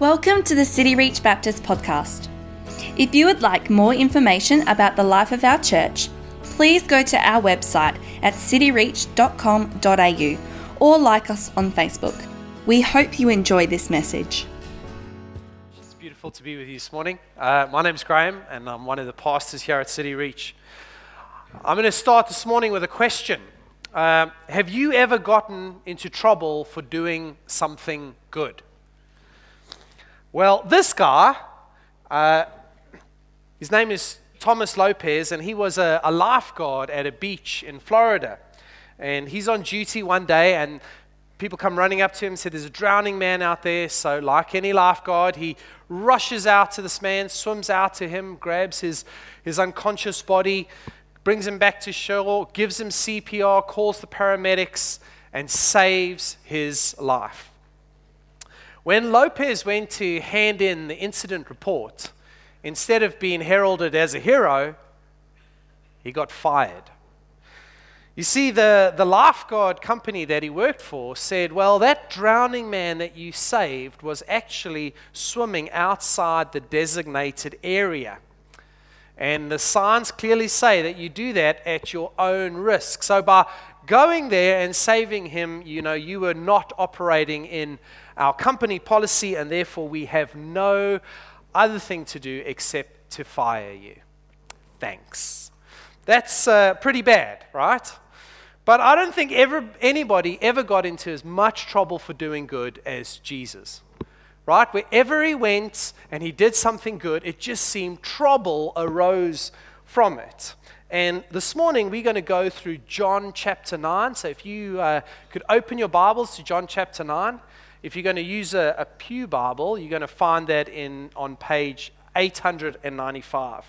Welcome to the City Reach Baptist podcast. If you would like more information about the life of our church, please go to our website at cityreach.com.au or like us on Facebook. We hope you enjoy this message. It's beautiful to be with you this morning. Uh, my name's Graham, and I'm one of the pastors here at City Reach. I'm going to start this morning with a question. Um, have you ever gotten into trouble for doing something good? Well, this guy, uh, his name is Thomas Lopez, and he was a, a lifeguard at a beach in Florida. And he's on duty one day, and people come running up to him and say, There's a drowning man out there. So, like any lifeguard, he rushes out to this man, swims out to him, grabs his, his unconscious body, brings him back to shore, gives him CPR, calls the paramedics, and saves his life. When Lopez went to hand in the incident report, instead of being heralded as a hero, he got fired. You see, the, the lifeguard company that he worked for said, well, that drowning man that you saved was actually swimming outside the designated area. And the signs clearly say that you do that at your own risk. So by going there and saving him, you know, you were not operating in our company policy, and therefore we have no other thing to do except to fire you. Thanks. That's uh, pretty bad, right? But I don't think ever, anybody ever got into as much trouble for doing good as Jesus. Right? Wherever he went and he did something good, it just seemed trouble arose from it. And this morning we're going to go through John chapter 9. So if you uh, could open your Bibles to John chapter 9. If you're going to use a, a Pew Bible, you're going to find that in, on page 895.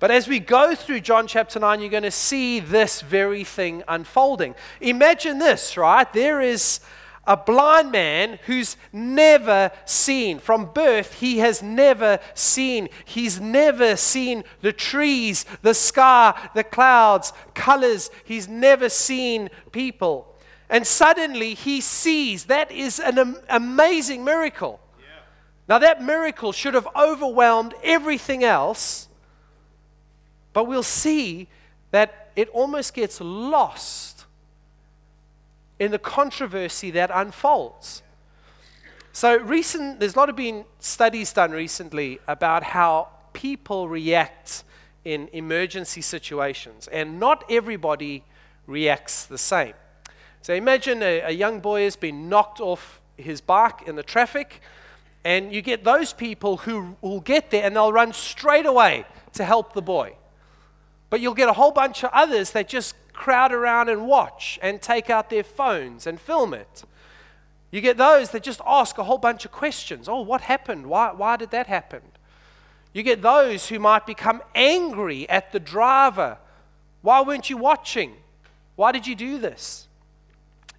But as we go through John chapter 9, you're going to see this very thing unfolding. Imagine this, right? There is a blind man who's never seen. From birth, he has never seen. He's never seen the trees, the sky, the clouds, colors. He's never seen people. And suddenly he sees. That is an amazing miracle. Yeah. Now, that miracle should have overwhelmed everything else, but we'll see that it almost gets lost in the controversy that unfolds. So, recent, there's a lot of been studies done recently about how people react in emergency situations, and not everybody reacts the same. So imagine a, a young boy has been knocked off his bike in the traffic, and you get those people who will get there and they'll run straight away to help the boy. But you'll get a whole bunch of others that just crowd around and watch and take out their phones and film it. You get those that just ask a whole bunch of questions. Oh, what happened? Why, why did that happen? You get those who might become angry at the driver. Why weren't you watching? Why did you do this?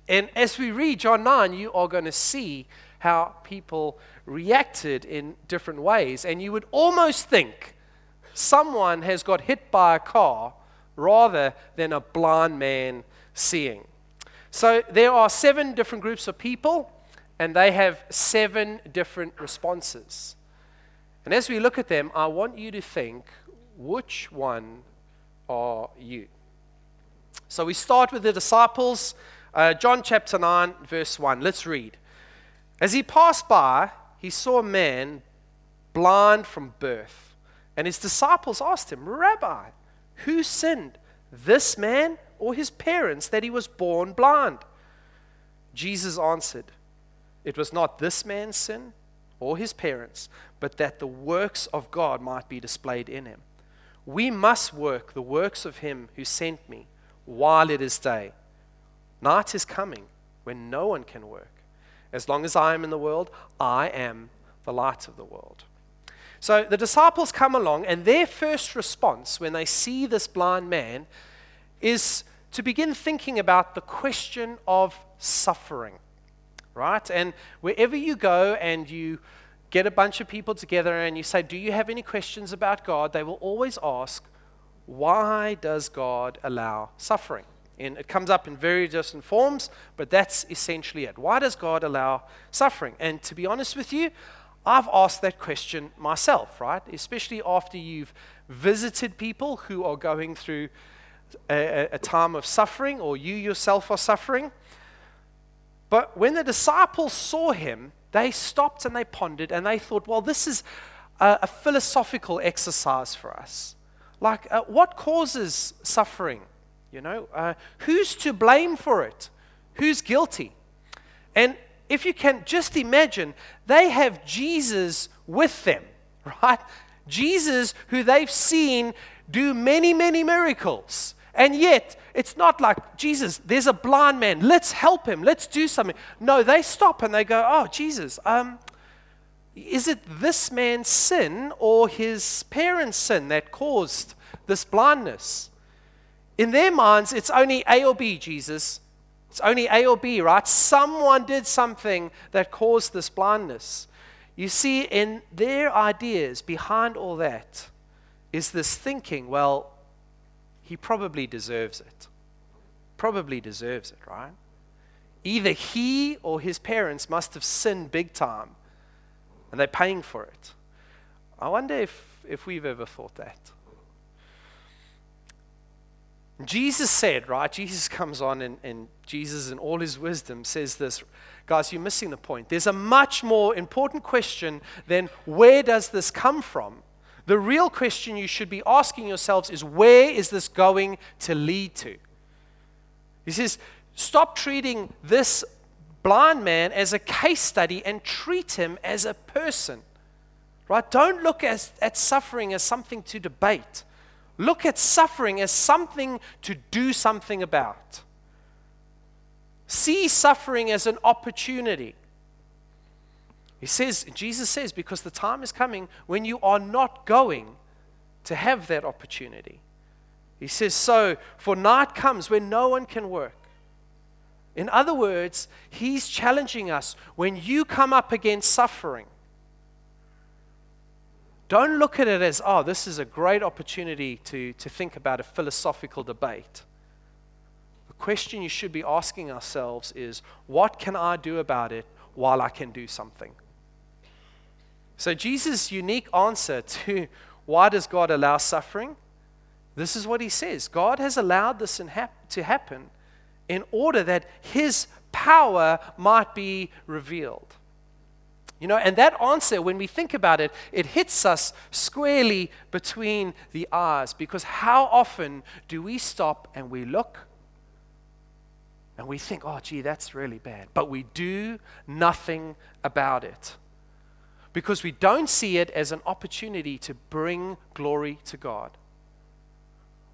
And as we read John 9, you are going to see how people reacted in different ways. And you would almost think someone has got hit by a car rather than a blind man seeing. So there are seven different groups of people, and they have seven different responses. And as we look at them, I want you to think which one are you? So we start with the disciples. Uh, John chapter 9, verse 1. Let's read. As he passed by, he saw a man blind from birth. And his disciples asked him, Rabbi, who sinned, this man or his parents, that he was born blind? Jesus answered, It was not this man's sin or his parents, but that the works of God might be displayed in him. We must work the works of him who sent me while it is day. Night is coming when no one can work. As long as I am in the world, I am the light of the world. So the disciples come along, and their first response when they see this blind man is to begin thinking about the question of suffering, right? And wherever you go and you get a bunch of people together and you say, Do you have any questions about God? they will always ask, Why does God allow suffering? And it comes up in very different forms, but that's essentially it. Why does God allow suffering? And to be honest with you, I've asked that question myself, right? Especially after you've visited people who are going through a, a, time of suffering or you yourself are suffering. But when the disciples saw him, they stopped and they pondered and they thought, well, this is a, a philosophical exercise for us. Like, uh, what causes suffering? You know, uh, who's to blame for it? Who's guilty? And if you can just imagine, they have Jesus with them, right? Jesus, who they've seen do many, many miracles. And yet, it's not like, Jesus, there's a blind man. Let's help him. Let's do something. No, they stop and they go, Oh, Jesus, um, is it this man's sin or his parents' sin that caused this blindness? In their minds, it's only A or B, Jesus. It's only A or B, right? Someone did something that caused this blindness. You see, in their ideas, behind all that, is this thinking, well, he probably deserves it. Probably deserves it, right? Either he or his parents must have sinned big time and they're paying for it. I wonder if, if we've ever thought that. Jesus said, right? Jesus comes on and, and Jesus, in all his wisdom, says this. Guys, you're missing the point. There's a much more important question than where does this come from? The real question you should be asking yourselves is where is this going to lead to? He says, stop treating this blind man as a case study and treat him as a person. Right? Don't look as, at suffering as something to debate. Look at suffering as something to do something about. See suffering as an opportunity. He says, Jesus says, because the time is coming when you are not going to have that opportunity. He says, so for night comes when no one can work. In other words, he's challenging us when you come up against suffering, don't look at it as, oh, this is a great opportunity to, to think about a philosophical debate. The question you should be asking ourselves is, what can I do about it while I can do something? So, Jesus' unique answer to why does God allow suffering? This is what he says God has allowed this to happen in order that his power might be revealed. You know, and that answer, when we think about it, it hits us squarely between the eyes because how often do we stop and we look and we think, oh, gee, that's really bad, but we do nothing about it because we don't see it as an opportunity to bring glory to God.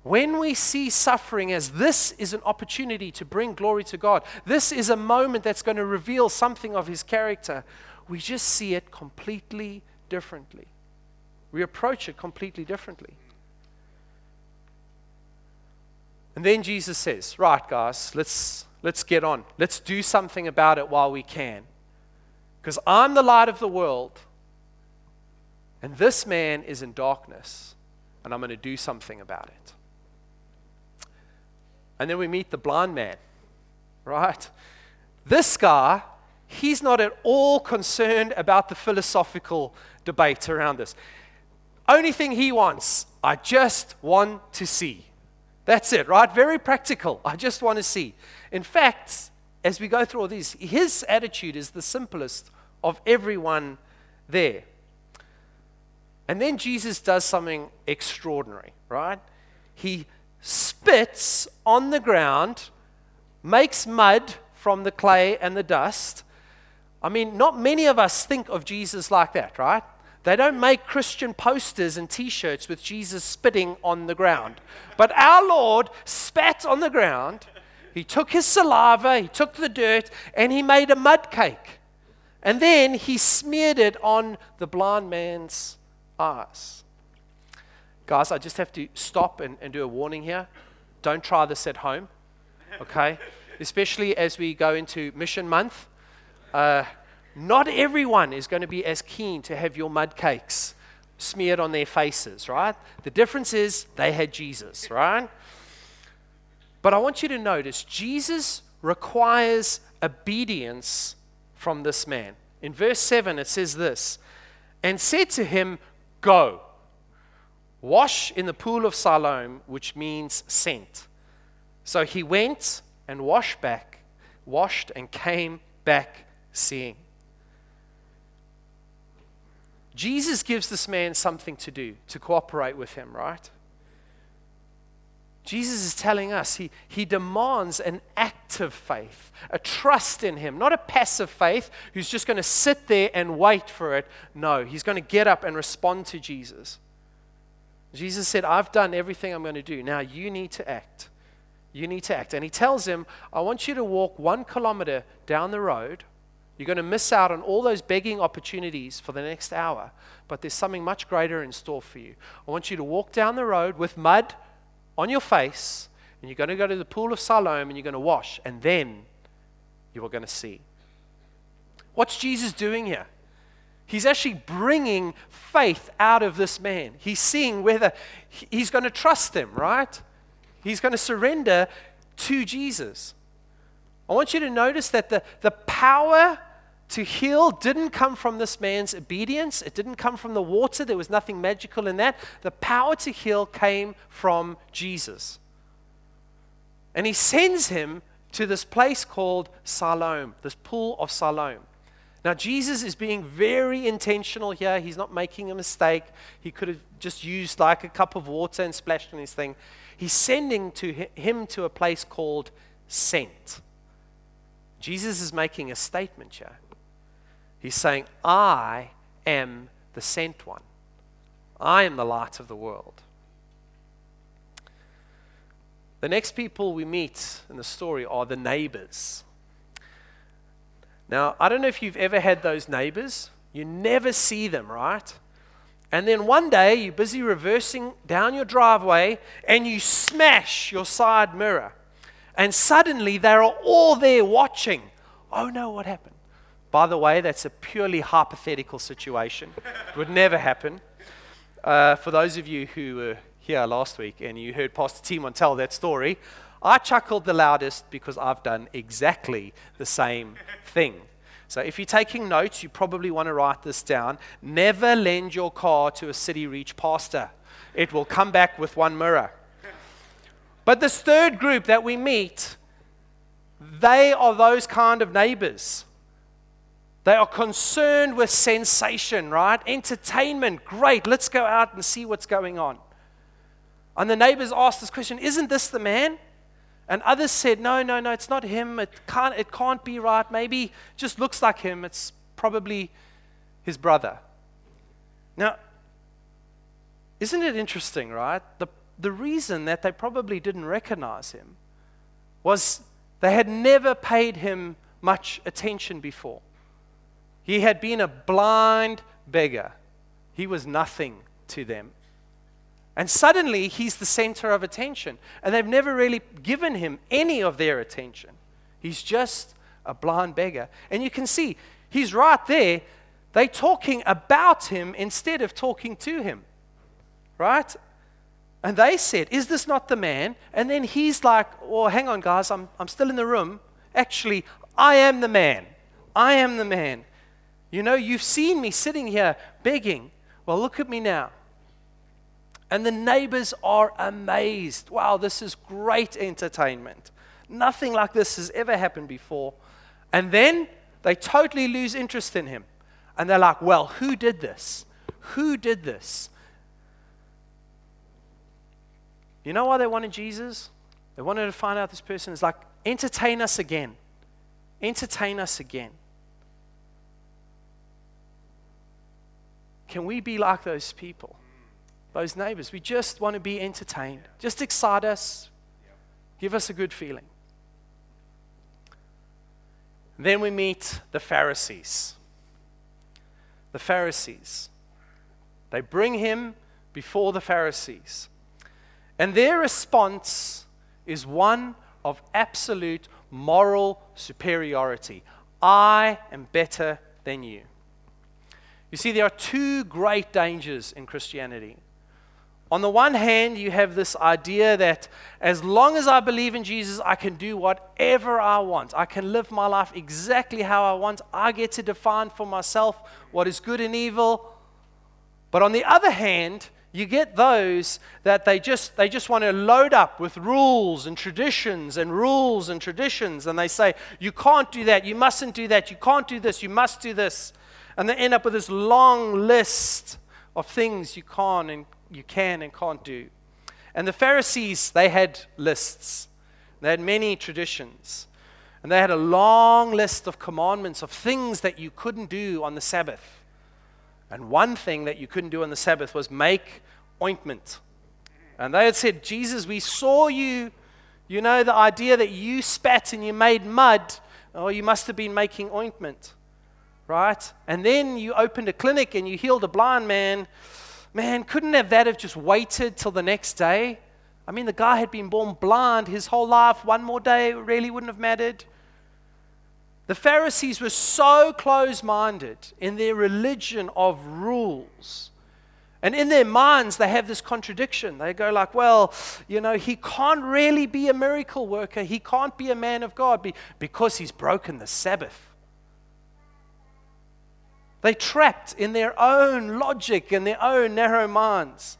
When we see suffering as this is an opportunity to bring glory to God, this is a moment that's going to reveal something of His character, we just see it completely differently. We approach it completely differently. And then Jesus says, Right, guys, let's, let's get on. Let's do something about it while we can. Because I'm the light of the world, and this man is in darkness, and I'm going to do something about it. And then we meet the blind man, right? This guy he's not at all concerned about the philosophical debate around this. Only thing he wants, I just want to see. That's it, right? Very practical. I just want to see. In fact, as we go through all these, his attitude is the simplest of everyone there. And then Jesus does something extraordinary, right? He spits on the ground, makes mud from the clay and the dust, I mean, not many of us think of Jesus like that, right? They don't make Christian posters and t shirts with Jesus spitting on the ground. But our Lord spat on the ground. He took his saliva, he took the dirt, and he made a mud cake. And then he smeared it on the blind man's eyes. Guys, I just have to stop and, and do a warning here. Don't try this at home, okay? Especially as we go into mission month. Uh, not everyone is going to be as keen to have your mud cakes smeared on their faces, right? The difference is they had Jesus, right? But I want you to notice Jesus requires obedience from this man. In verse 7, it says this and said to him, Go, wash in the pool of Siloam, which means sent. So he went and washed back, washed and came back seeing. Jesus gives this man something to do, to cooperate with him, right? Jesus is telling us he, he demands an active faith, a trust in him, not a passive faith who's just going to sit there and wait for it. No, he's going to get up and respond to Jesus. Jesus said, I've done everything I'm going to do. Now you need to act. You need to act. And he tells him, I want you to walk one kilometer down the road. You're going to miss out on all those begging opportunities for the next hour, but there's something much greater in store for you. I want you to walk down the road with mud on your face, and you're going to go to the pool of Siloam and you're going to wash, and then you are going to see. What's Jesus doing here? He's actually bringing faith out of this man. He's seeing whether he's going to trust him, right? He's going to surrender to Jesus. I want you to notice that the, the power to heal didn't come from this man's obedience. It didn't come from the water. There was nothing magical in that. The power to heal came from Jesus. And he sends him to this place called Siloam, this pool of Siloam. Now, Jesus is being very intentional here. He's not making a mistake. He could have just used like a cup of water and splashed on his thing. He's sending to him to a place called Sent. Jesus is making a statement here. He's saying, I am the sent one. I am the light of the world. The next people we meet in the story are the neighbors. Now, I don't know if you've ever had those neighbors. You never see them, right? And then one day you're busy reversing down your driveway and you smash your side mirror. And suddenly they're all there watching. Oh no, what happened? By the way, that's a purely hypothetical situation. It would never happen. Uh, for those of you who were here last week and you heard Pastor Timon tell that story, I chuckled the loudest because I've done exactly the same thing. So if you're taking notes, you probably want to write this down. Never lend your car to a city reach pastor, it will come back with one mirror. But this third group that we meet, they are those kind of neighbors. They are concerned with sensation, right? Entertainment, great. Let's go out and see what's going on. And the neighbors asked this question Isn't this the man? And others said, No, no, no, it's not him. It can't, it can't be right. Maybe just looks like him. It's probably his brother. Now, isn't it interesting, right? The, the reason that they probably didn't recognize him was they had never paid him much attention before. He had been a blind beggar, he was nothing to them. And suddenly he's the center of attention. And they've never really given him any of their attention. He's just a blind beggar. And you can see he's right there. They're talking about him instead of talking to him. Right? And they said, Is this not the man? And then he's like, Well, hang on, guys, I'm, I'm still in the room. Actually, I am the man. I am the man. You know, you've seen me sitting here begging. Well, look at me now. And the neighbors are amazed. Wow, this is great entertainment. Nothing like this has ever happened before. And then they totally lose interest in him. And they're like, well, who did this? Who did this? You know why they wanted Jesus? They wanted to find out this person is like, entertain us again. Entertain us again. Can we be like those people, those neighbors? We just want to be entertained, just excite us, give us a good feeling. Then we meet the Pharisees. The Pharisees. They bring him before the Pharisees. And their response is one of absolute moral superiority. I am better than you. You see, there are two great dangers in Christianity. On the one hand, you have this idea that as long as I believe in Jesus, I can do whatever I want. I can live my life exactly how I want. I get to define for myself what is good and evil. But on the other hand, you get those that they just they just want to load up with rules and traditions and rules and traditions and they say you can't do that you mustn't do that you can't do this you must do this and they end up with this long list of things you can and you can and can't do. And the Pharisees, they had lists. They had many traditions. And they had a long list of commandments of things that you couldn't do on the Sabbath. And one thing that you couldn't do on the Sabbath was make ointment. And they had said, Jesus, we saw you. You know, the idea that you spat and you made mud. Oh, you must have been making ointment right? And then you opened a clinic and you healed a blind man. Man, couldn't have that have just waited till the next day? I mean, the guy had been born blind his whole life. One more day really wouldn't have mattered. The Pharisees were so close minded in their religion of rules. And in their minds, they have this contradiction. They go like, well, you know, he can't really be a miracle worker. He can't be a man of God because he's broken the Sabbath. They're trapped in their own logic and their own narrow minds.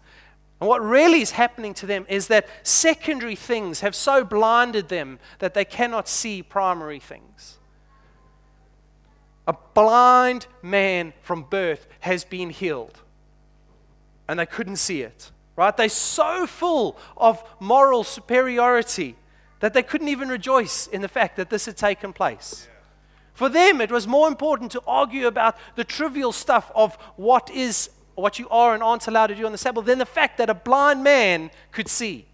And what really is happening to them is that secondary things have so blinded them that they cannot see primary things. A blind man from birth has been healed, and they couldn't see it. Right? They're so full of moral superiority that they couldn't even rejoice in the fact that this had taken place. For them, it was more important to argue about the trivial stuff of what is what you are and aren't allowed to do on the Sabbath than the fact that a blind man could see.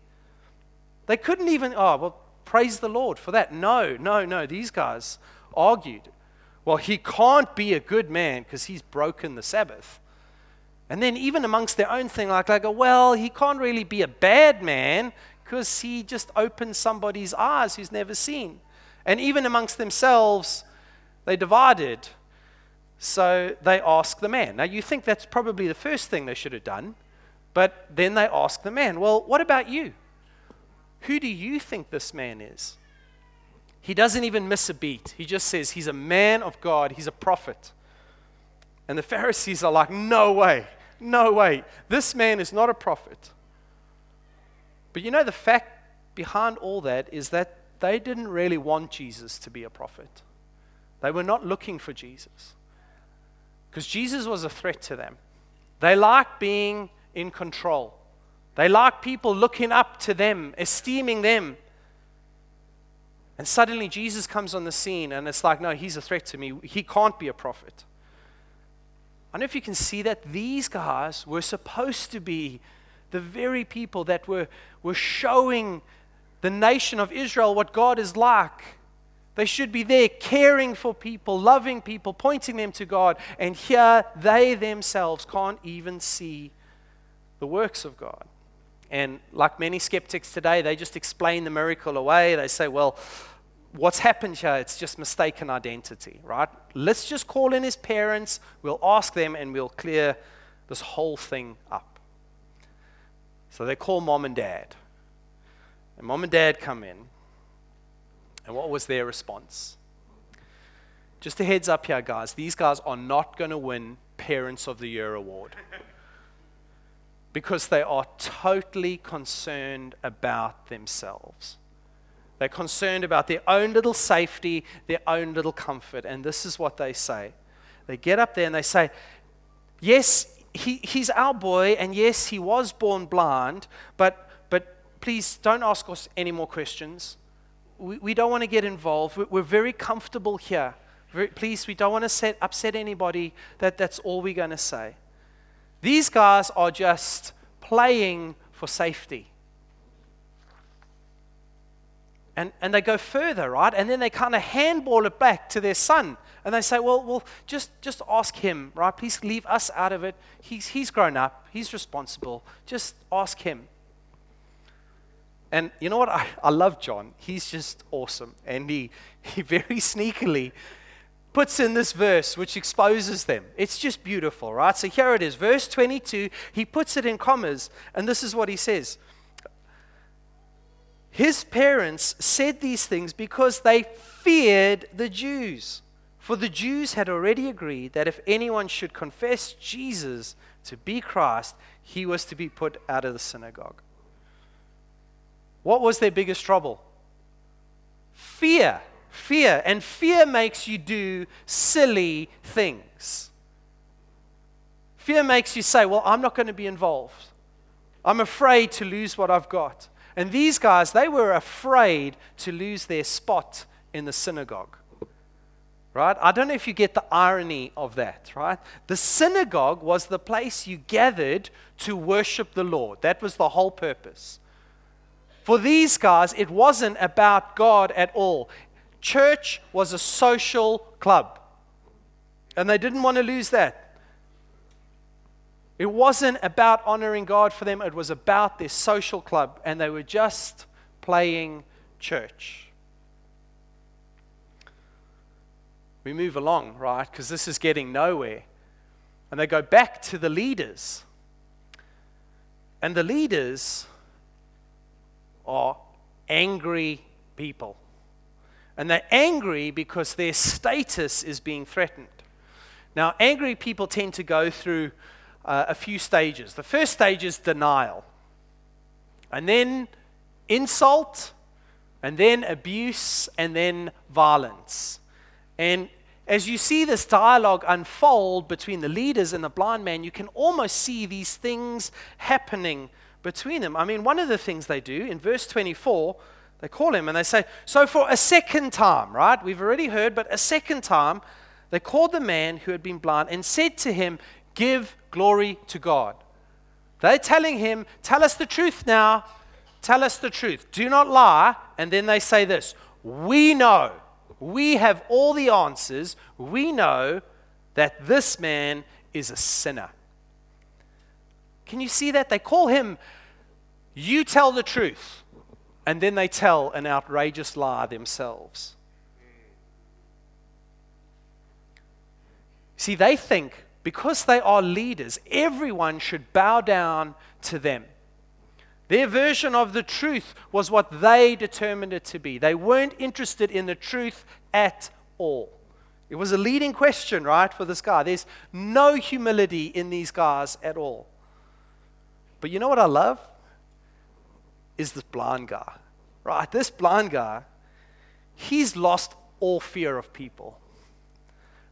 They couldn't even, oh, well, praise the Lord for that. No, no, no. These guys argued. Well, he can't be a good man because he's broken the Sabbath. And then, even amongst their own thing, like, like, well, he can't really be a bad man because he just opened somebody's eyes who's never seen. And even amongst themselves, they divided. So they ask the man. Now, you think that's probably the first thing they should have done, but then they ask the man, Well, what about you? Who do you think this man is? He doesn't even miss a beat. He just says, He's a man of God, he's a prophet. And the Pharisees are like, No way, no way. This man is not a prophet. But you know, the fact behind all that is that they didn't really want Jesus to be a prophet. They were not looking for Jesus because Jesus was a threat to them. They liked being in control, they liked people looking up to them, esteeming them. And suddenly Jesus comes on the scene, and it's like, no, he's a threat to me. He can't be a prophet. I don't know if you can see that these guys were supposed to be the very people that were, were showing the nation of Israel what God is like. They should be there caring for people, loving people, pointing them to God. And here they themselves can't even see the works of God. And like many skeptics today, they just explain the miracle away. They say, well, what's happened here? It's just mistaken identity, right? Let's just call in his parents, we'll ask them, and we'll clear this whole thing up. So they call mom and dad. And mom and dad come in. And what was their response? Just a heads up here, guys. These guys are not going to win Parents of the Year award because they are totally concerned about themselves. They're concerned about their own little safety, their own little comfort. And this is what they say. They get up there and they say, Yes, he, he's our boy, and yes, he was born blind, but, but please don't ask us any more questions we, we don't want to get involved. We're, we're very comfortable here. Very, please, we don't want to set, upset anybody. That, that's all we're going to say. These guys are just playing for safety. And, and they go further, right? And then they kind of handball it back to their son. And they say, well, well just, just ask him, right? Please leave us out of it. He's, he's grown up, he's responsible. Just ask him. And you know what? I, I love John. He's just awesome. And he, he very sneakily puts in this verse which exposes them. It's just beautiful, right? So here it is, verse 22. He puts it in commas, and this is what he says. His parents said these things because they feared the Jews. For the Jews had already agreed that if anyone should confess Jesus to be Christ, he was to be put out of the synagogue. What was their biggest trouble? Fear. Fear. And fear makes you do silly things. Fear makes you say, Well, I'm not going to be involved. I'm afraid to lose what I've got. And these guys, they were afraid to lose their spot in the synagogue. Right? I don't know if you get the irony of that, right? The synagogue was the place you gathered to worship the Lord. That was the whole purpose. For these guys, it wasn't about God at all. Church was a social club. And they didn't want to lose that. It wasn't about honoring God for them, it was about their social club, and they were just playing church. We move along, right? Because this is getting nowhere. And they go back to the leaders. And the leaders are angry people. And they're angry because their status is being threatened. Now, angry people tend to go through uh, a few stages. The first stage is denial, and then insult, and then abuse, and then violence. And as you see this dialogue unfold between the leaders and the blind man, you can almost see these things happening between them. I mean, one of the things they do in verse 24, they call him and they say, So for a second time, right? We've already heard, but a second time, they called the man who had been blind and said to him, Give glory to God. They're telling him, Tell us the truth now. Tell us the truth. Do not lie. And then they say this We know. We have all the answers. We know that this man is a sinner. Can you see that? They call him, You tell the truth. And then they tell an outrageous lie themselves. See, they think because they are leaders, everyone should bow down to them. Their version of the truth was what they determined it to be. They weren't interested in the truth at all. It was a leading question, right, for this guy. There's no humility in these guys at all. But you know what I love? Is this blind guy, right? This blind guy, he's lost all fear of people,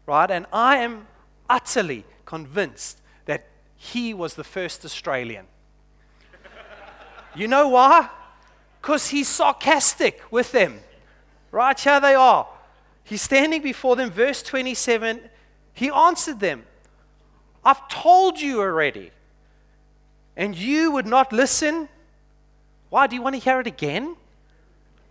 right? And I am utterly convinced that he was the first Australian. you know why? Because he's sarcastic with them. Right here they are. He's standing before them, verse 27. He answered them, I've told you already, and you would not listen. Why? Do you want to hear it again?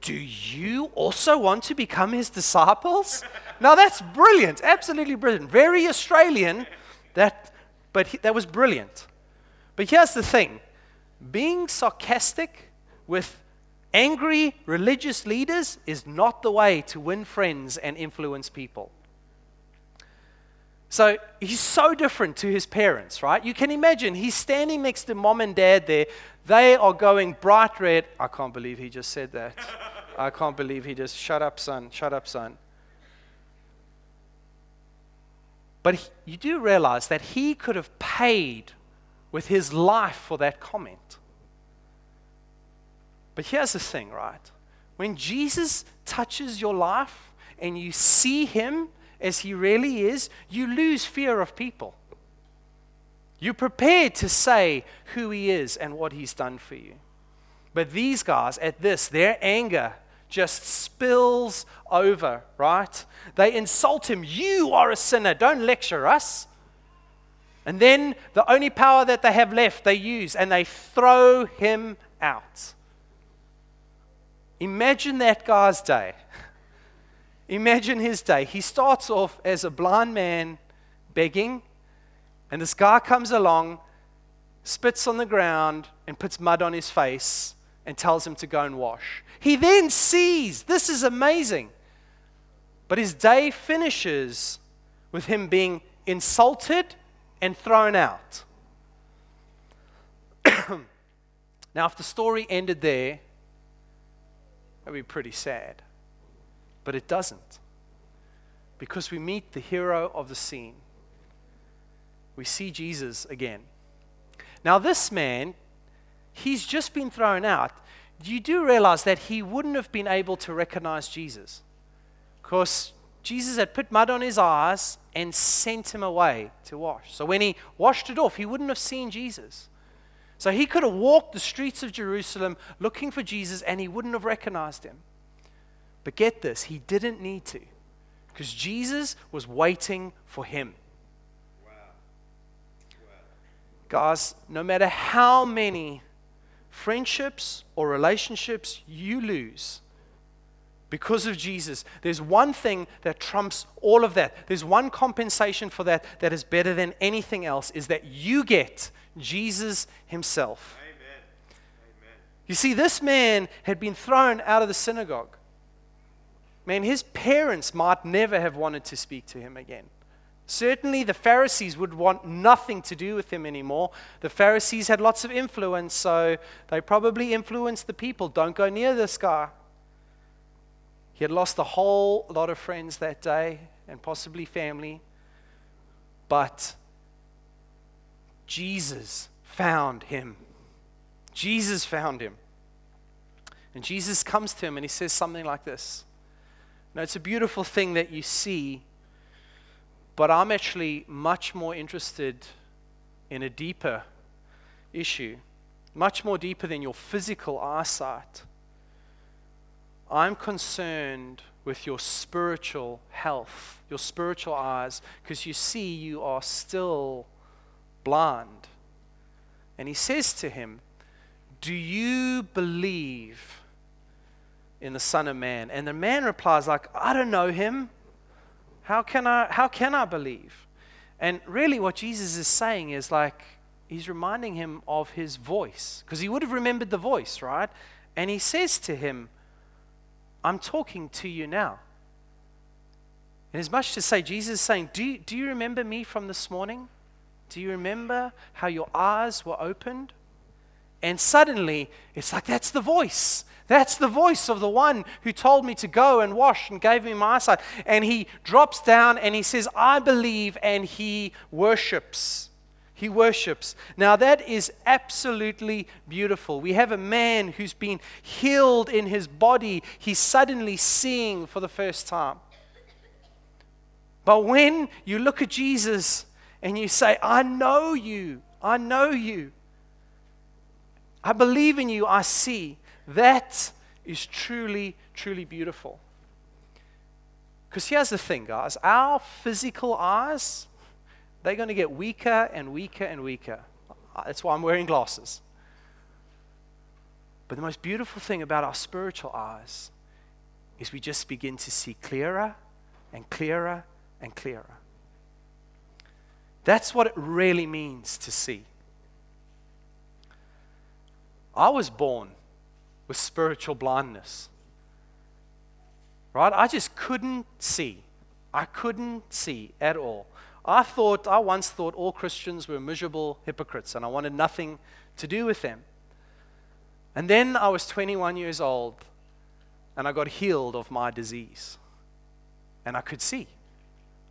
Do you also want to become his disciples? now that's brilliant, absolutely brilliant. Very Australian, that, but he, that was brilliant. But here's the thing being sarcastic with angry religious leaders is not the way to win friends and influence people. So he's so different to his parents, right? You can imagine he's standing next to mom and dad there. They are going bright red. I can't believe he just said that. I can't believe he just, shut up, son, shut up, son. But he, you do realize that he could have paid with his life for that comment. But here's the thing, right? When Jesus touches your life and you see him as he really is, you lose fear of people. You're prepared to say who he is and what he's done for you. But these guys, at this, their anger just spills over, right? They insult him. You are a sinner. Don't lecture us. And then the only power that they have left, they use and they throw him out. Imagine that guy's day. Imagine his day. He starts off as a blind man begging, and this guy comes along, spits on the ground, and puts mud on his face and tells him to go and wash. He then sees, this is amazing. But his day finishes with him being insulted and thrown out. now, if the story ended there, that would be pretty sad. But it doesn't. Because we meet the hero of the scene. We see Jesus again. Now, this man, he's just been thrown out. You do realize that he wouldn't have been able to recognize Jesus. Because Jesus had put mud on his eyes and sent him away to wash. So when he washed it off, he wouldn't have seen Jesus. So he could have walked the streets of Jerusalem looking for Jesus and he wouldn't have recognized him. But get this, he didn't need to because Jesus was waiting for him. Wow. Wow. Guys, no matter how many friendships or relationships you lose, because of Jesus, there's one thing that trumps all of that. There's one compensation for that that is better than anything else is that you get Jesus himself. Amen. Amen. You see, this man had been thrown out of the synagogue. Man, his parents might never have wanted to speak to him again. Certainly, the Pharisees would want nothing to do with him anymore. The Pharisees had lots of influence, so they probably influenced the people. Don't go near this guy. He had lost a whole lot of friends that day and possibly family. But Jesus found him. Jesus found him. And Jesus comes to him and he says something like this. Now, it's a beautiful thing that you see, but I'm actually much more interested in a deeper issue, much more deeper than your physical eyesight. I'm concerned with your spiritual health, your spiritual eyes, because you see you are still blind. And he says to him, Do you believe in the Son of Man? And the man replies, like, I don't know him. How can I, how can I believe? And really, what Jesus is saying is like, he's reminding him of his voice, because he would have remembered the voice, right? And he says to him, I'm talking to you now. And as much to say, Jesus is saying, do do you remember me from this morning? Do you remember how your eyes were opened? And suddenly, it's like, that's the voice. That's the voice of the one who told me to go and wash and gave me my eyesight. And he drops down and he says, I believe, and he worships. He worships. Now, that is absolutely beautiful. We have a man who's been healed in his body. He's suddenly seeing for the first time. But when you look at Jesus and you say, I know you, I know you, I believe in you, I see, that is truly, truly beautiful. Because here's the thing, guys our physical eyes they're going to get weaker and weaker and weaker. That's why I'm wearing glasses. But the most beautiful thing about our spiritual eyes is we just begin to see clearer and clearer and clearer. That's what it really means to see. I was born with spiritual blindness. Right? I just couldn't see. I couldn't see at all. I thought, I once thought all Christians were miserable hypocrites and I wanted nothing to do with them. And then I was 21 years old and I got healed of my disease. And I could see.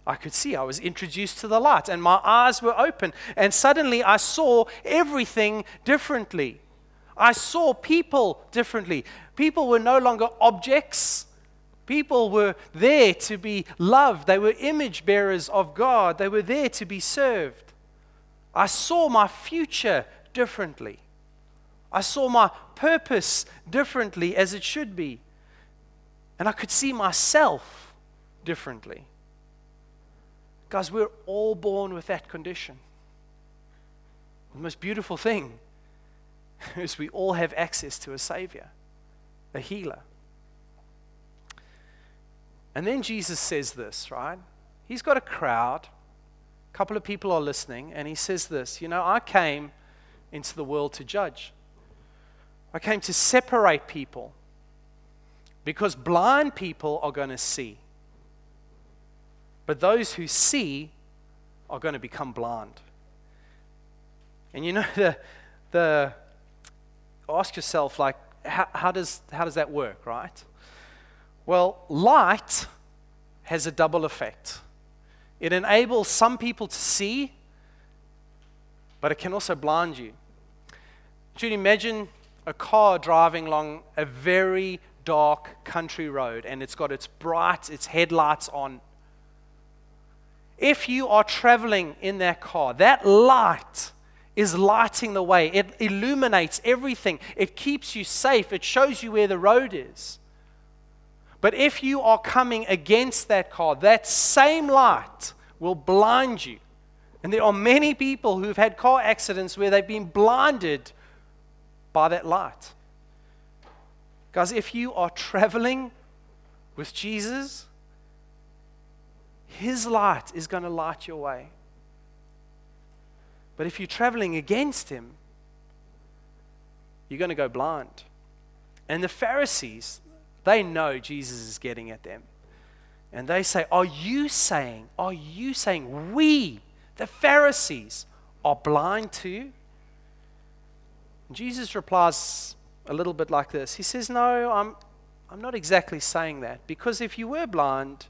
I could see. I was introduced to the light and my eyes were open. And suddenly I saw everything differently. I saw people differently. People were no longer objects People were there to be loved. They were image bearers of God. They were there to be served. I saw my future differently. I saw my purpose differently as it should be. And I could see myself differently. Guys, we're all born with that condition. The most beautiful thing is we all have access to a Savior, a healer. And then Jesus says this, right? He's got a crowd, a couple of people are listening, and he says this You know, I came into the world to judge, I came to separate people because blind people are going to see, but those who see are going to become blind. And you know, the, the ask yourself, like, how, how, does, how does that work, right? Well, light has a double effect. It enables some people to see, but it can also blind you. Should you imagine a car driving along a very dark country road and it's got its bright, its headlights on. If you are traveling in that car, that light is lighting the way. It illuminates everything. It keeps you safe. It shows you where the road is. But if you are coming against that car, that same light will blind you. And there are many people who've had car accidents where they've been blinded by that light. Guys, if you are traveling with Jesus, His light is going to light your way. But if you're traveling against Him, you're going to go blind. And the Pharisees, they know Jesus is getting at them. And they say, Are you saying, are you saying we, the Pharisees, are blind too? Jesus replies a little bit like this He says, No, I'm, I'm not exactly saying that. Because if you were blind,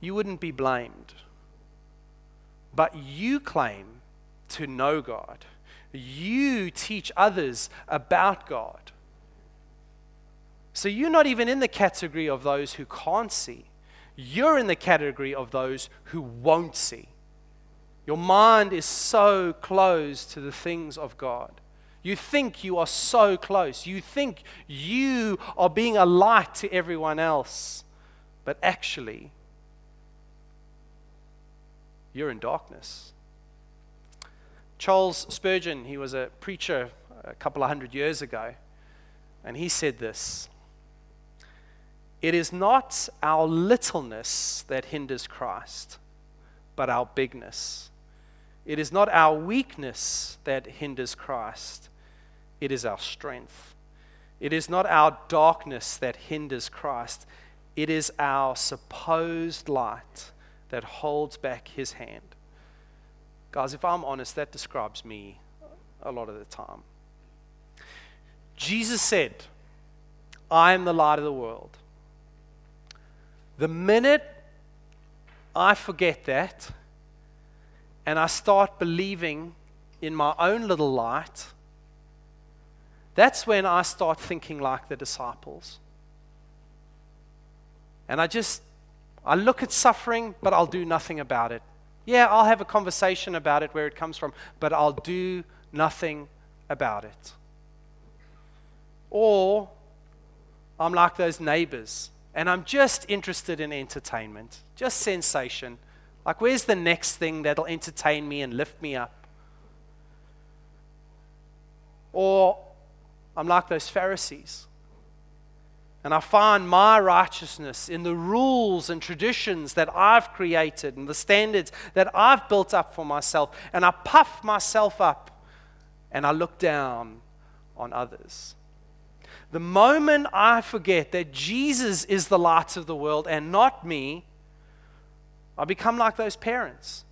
you wouldn't be blamed. But you claim to know God, you teach others about God. So you're not even in the category of those who can't see. You're in the category of those who won't see. Your mind is so closed to the things of God. You think you are so close. You think you are being a light to everyone else. But actually, you're in darkness. Charles Spurgeon, he was a preacher a couple of hundred years ago, and he said this It is not our littleness that hinders Christ, but our bigness. It is not our weakness that hinders Christ, it is our strength. It is not our darkness that hinders Christ, it is our supposed light that holds back his hand. Guys, if I'm honest, that describes me a lot of the time. Jesus said, I am the light of the world. The minute I forget that and I start believing in my own little light, that's when I start thinking like the disciples. And I just, I look at suffering, but I'll do nothing about it. Yeah, I'll have a conversation about it where it comes from, but I'll do nothing about it. Or I'm like those neighbors, and I'm just interested in entertainment, just sensation. Like, where's the next thing that'll entertain me and lift me up? Or I'm like those Pharisees. And I find my righteousness in the rules and traditions that I've created and the standards that I've built up for myself. And I puff myself up and I look down on others. The moment I forget that Jesus is the light of the world and not me, I become like those parents.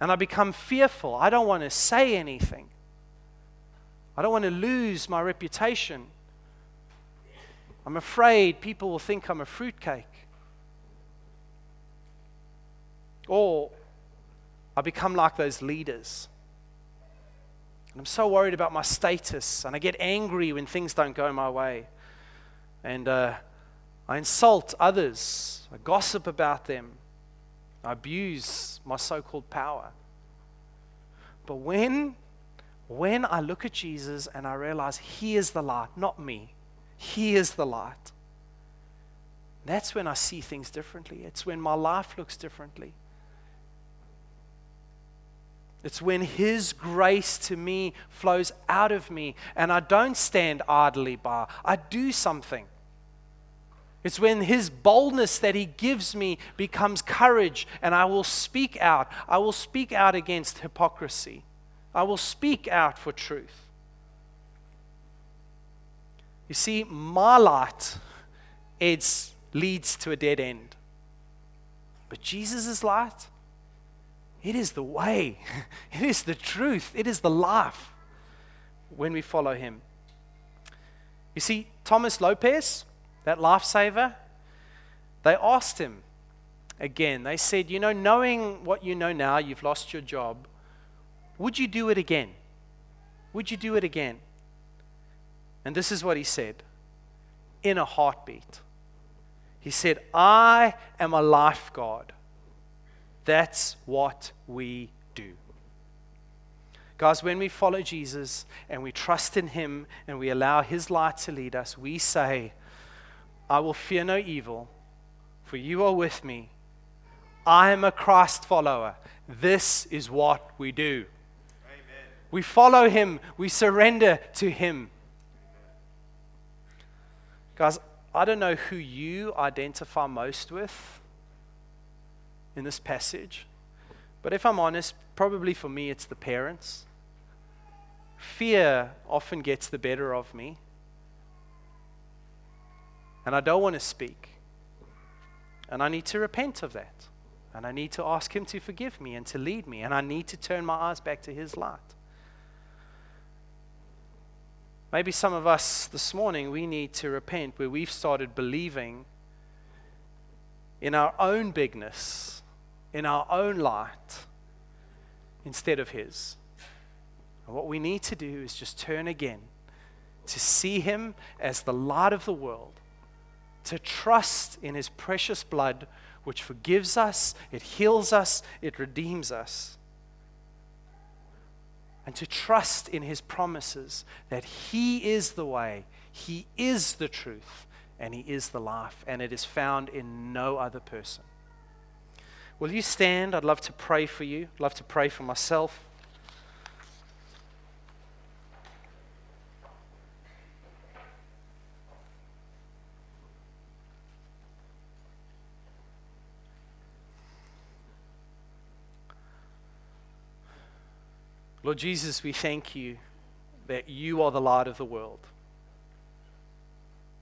And I become fearful. I don't want to say anything. I don't want to lose my reputation. I'm afraid people will think I'm a fruitcake. Or I become like those leaders. And I'm so worried about my status, and I get angry when things don't go my way. And uh, I insult others, I gossip about them, I abuse my so called power. But when when I look at Jesus and I realize He is the light, not me, He is the light, that's when I see things differently. It's when my life looks differently. It's when His grace to me flows out of me and I don't stand idly by, I do something. It's when His boldness that He gives me becomes courage and I will speak out. I will speak out against hypocrisy. I will speak out for truth. You see, my light it leads to a dead end. But Jesus' light, it is the way, it is the truth, it is the life when we follow him. You see, Thomas Lopez, that lifesaver, they asked him again. They said, You know, knowing what you know now, you've lost your job, would you do it again? Would you do it again? And this is what he said in a heartbeat. He said, I am a life God. That's what we do. Guys, when we follow Jesus and we trust in Him and we allow His light to lead us, we say, I will fear no evil, for you are with me. I am a Christ follower. This is what we do. Amen. We follow Him, we surrender to Him. Guys, I don't know who you identify most with in this passage, but if I'm honest, probably for me it's the parents. Fear often gets the better of me, and I don't want to speak. And I need to repent of that. And I need to ask Him to forgive me and to lead me. And I need to turn my eyes back to His light. Maybe some of us this morning, we need to repent where we've started believing in our own bigness, in our own light, instead of His. And what we need to do is just turn again to see Him as the light of the world, to trust in His precious blood, which forgives us, it heals us, it redeems us and to trust in his promises that he is the way, he is the truth, and he is the life, and it is found in no other person. Will you stand? I'd love to pray for you, I'd love to pray for myself. Lord Jesus, we thank you that you are the light of the world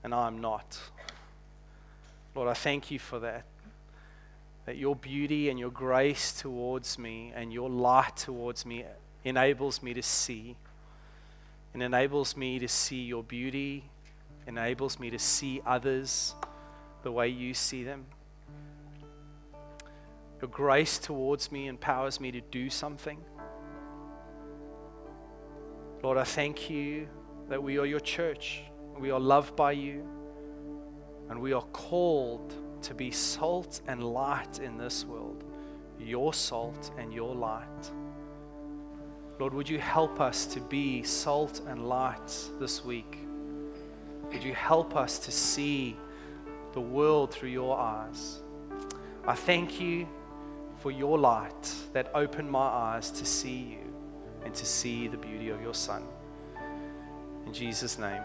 and I am not. Lord, I thank you for that. That your beauty and your grace towards me and your light towards me enables me to see. and enables me to see your beauty, enables me to see others the way you see them. Your grace towards me empowers me to do something. Lord, I thank you that we are your church. We are loved by you. And we are called to be salt and light in this world. Your salt and your light. Lord, would you help us to be salt and light this week? Would you help us to see the world through your eyes? I thank you for your light that opened my eyes to see you and to see the beauty of your Son. In Jesus' name.